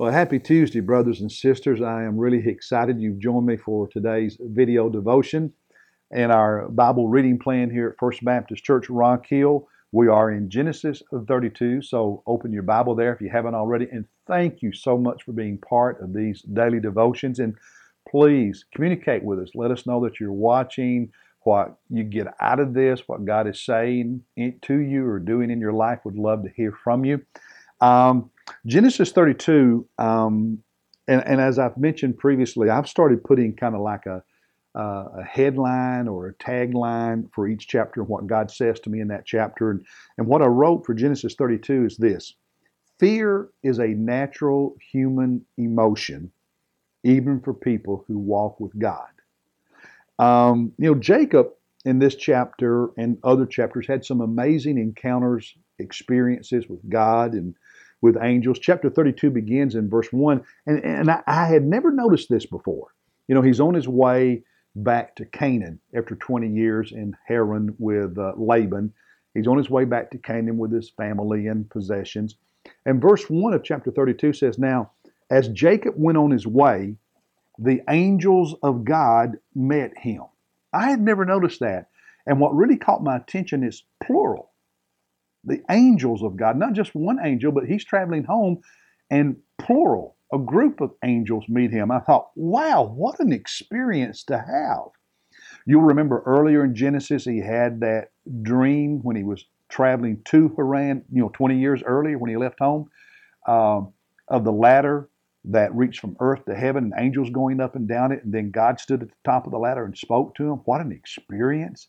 Well, happy Tuesday, brothers and sisters. I am really excited you've joined me for today's video devotion and our Bible reading plan here at First Baptist Church Rock Hill. We are in Genesis 32, so open your Bible there if you haven't already. And thank you so much for being part of these daily devotions. And please communicate with us. Let us know that you're watching, what you get out of this, what God is saying to you or doing in your life. Would love to hear from you. Um, Genesis 32, um, and, and, as I've mentioned previously, I've started putting kind of like a, uh, a headline or a tagline for each chapter and what God says to me in that chapter. And, and what I wrote for Genesis 32 is this Fear is a natural human emotion, even for people who walk with God. Um, you know, Jacob in this chapter and other chapters had some amazing encounters, experiences with God and with angels. Chapter 32 begins in verse 1, and, and I, I had never noticed this before. You know, he's on his way back to Canaan after 20 years in Haran with uh, Laban. He's on his way back to Canaan with his family and possessions. And verse 1 of chapter 32 says, Now, as Jacob went on his way, the angels of God met him. I had never noticed that. And what really caught my attention is plural. The angels of God, not just one angel, but he's traveling home and plural, a group of angels meet him. I thought, wow, what an experience to have. You'll remember earlier in Genesis, he had that dream when he was traveling to Haran, you know, 20 years earlier when he left home, uh, of the ladder that reached from earth to heaven and angels going up and down it. And then God stood at the top of the ladder and spoke to him. What an experience.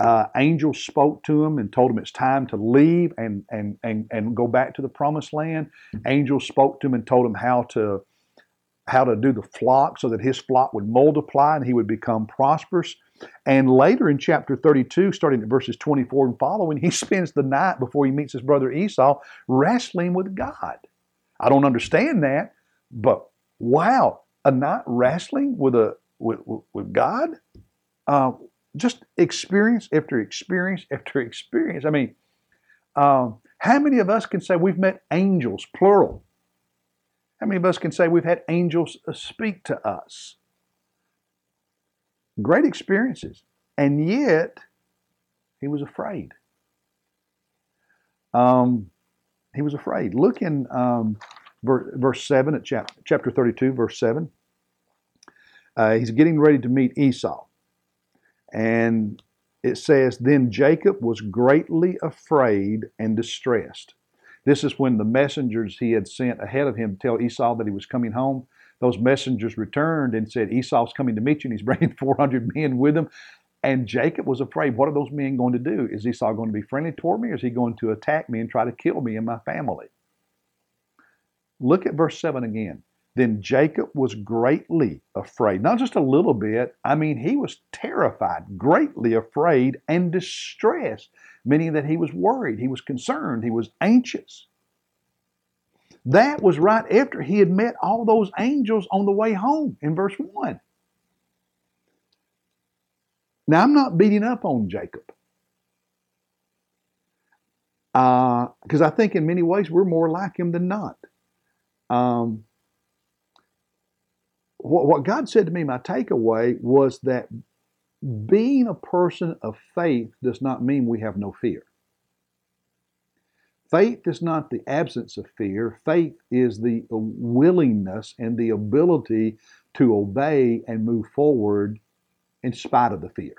Uh, angels spoke to him and told him it's time to leave and, and, and, and go back to the promised land. Angels spoke to him and told him how to how to do the flock so that his flock would multiply and he would become prosperous. And later in chapter 32, starting at verses 24 and following, he spends the night before he meets his brother Esau wrestling with God. I don't understand that, but wow, a night wrestling with a with, with God, uh, just experience after experience after experience. I mean, um, how many of us can say we've met angels, plural? How many of us can say we've had angels speak to us? Great experiences. And yet, he was afraid. Um, he was afraid. Look in um, verse 7 at chapter, chapter 32, verse 7. Uh, he's getting ready to meet Esau. And it says, Then Jacob was greatly afraid and distressed. This is when the messengers he had sent ahead of him to tell Esau that he was coming home. Those messengers returned and said, Esau's coming to meet you, and he's bringing 400 men with him. And Jacob was afraid, what are those men going to do? Is Esau going to be friendly toward me, or is he going to attack me and try to kill me and my family? Look at verse 7 again. Then Jacob was greatly afraid, not just a little bit, I mean, he was terrified, greatly afraid, and distressed, meaning that he was worried, he was concerned, he was anxious. That was right after he had met all those angels on the way home in verse 1. Now, I'm not beating up on Jacob. Because uh, I think in many ways we're more like him than not. Um, what God said to me, my takeaway was that being a person of faith does not mean we have no fear. Faith is not the absence of fear. Faith is the willingness and the ability to obey and move forward in spite of the fear.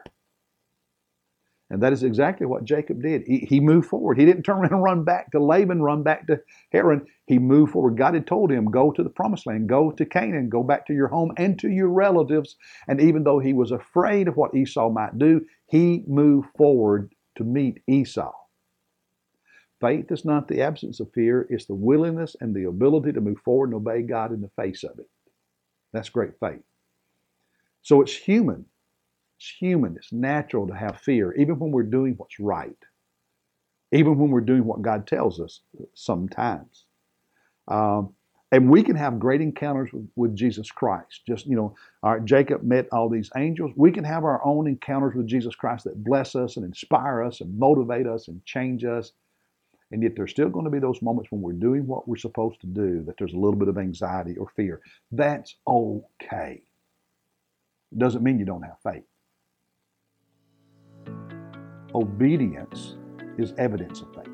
And that is exactly what Jacob did. He, he moved forward. He didn't turn around and run back to Laban, run back to Haran. He moved forward. God had told him, go to the promised land, go to Canaan, go back to your home and to your relatives. And even though he was afraid of what Esau might do, he moved forward to meet Esau. Faith is not the absence of fear, it's the willingness and the ability to move forward and obey God in the face of it. That's great faith. So it's human it's human, it's natural to have fear, even when we're doing what's right, even when we're doing what God tells us sometimes. Um, and we can have great encounters with, with, Jesus Christ. Just, you know, our, Jacob met all these angels. We can have our own encounters with Jesus Christ that bless us and inspire us and motivate us and change us. And yet there's still going to be those moments when we're doing what we're supposed to do that there's a little bit of anxiety or fear. That's okay. It doesn't mean you don't have faith. Obedience is evidence of faith.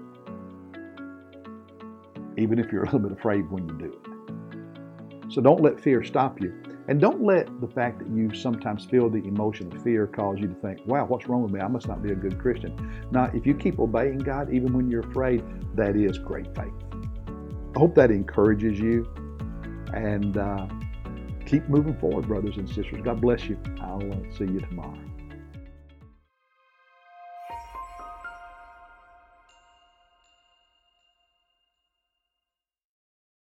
Even if you're a little bit afraid when you do it. So don't let fear stop you. And don't let the fact that you sometimes feel the emotion of fear cause you to think, wow, what's wrong with me? I must not be a good Christian. Now, if you keep obeying God, even when you're afraid, that is great faith. I hope that encourages you. And uh, keep moving forward, brothers and sisters. God bless you. I'll uh, see you tomorrow.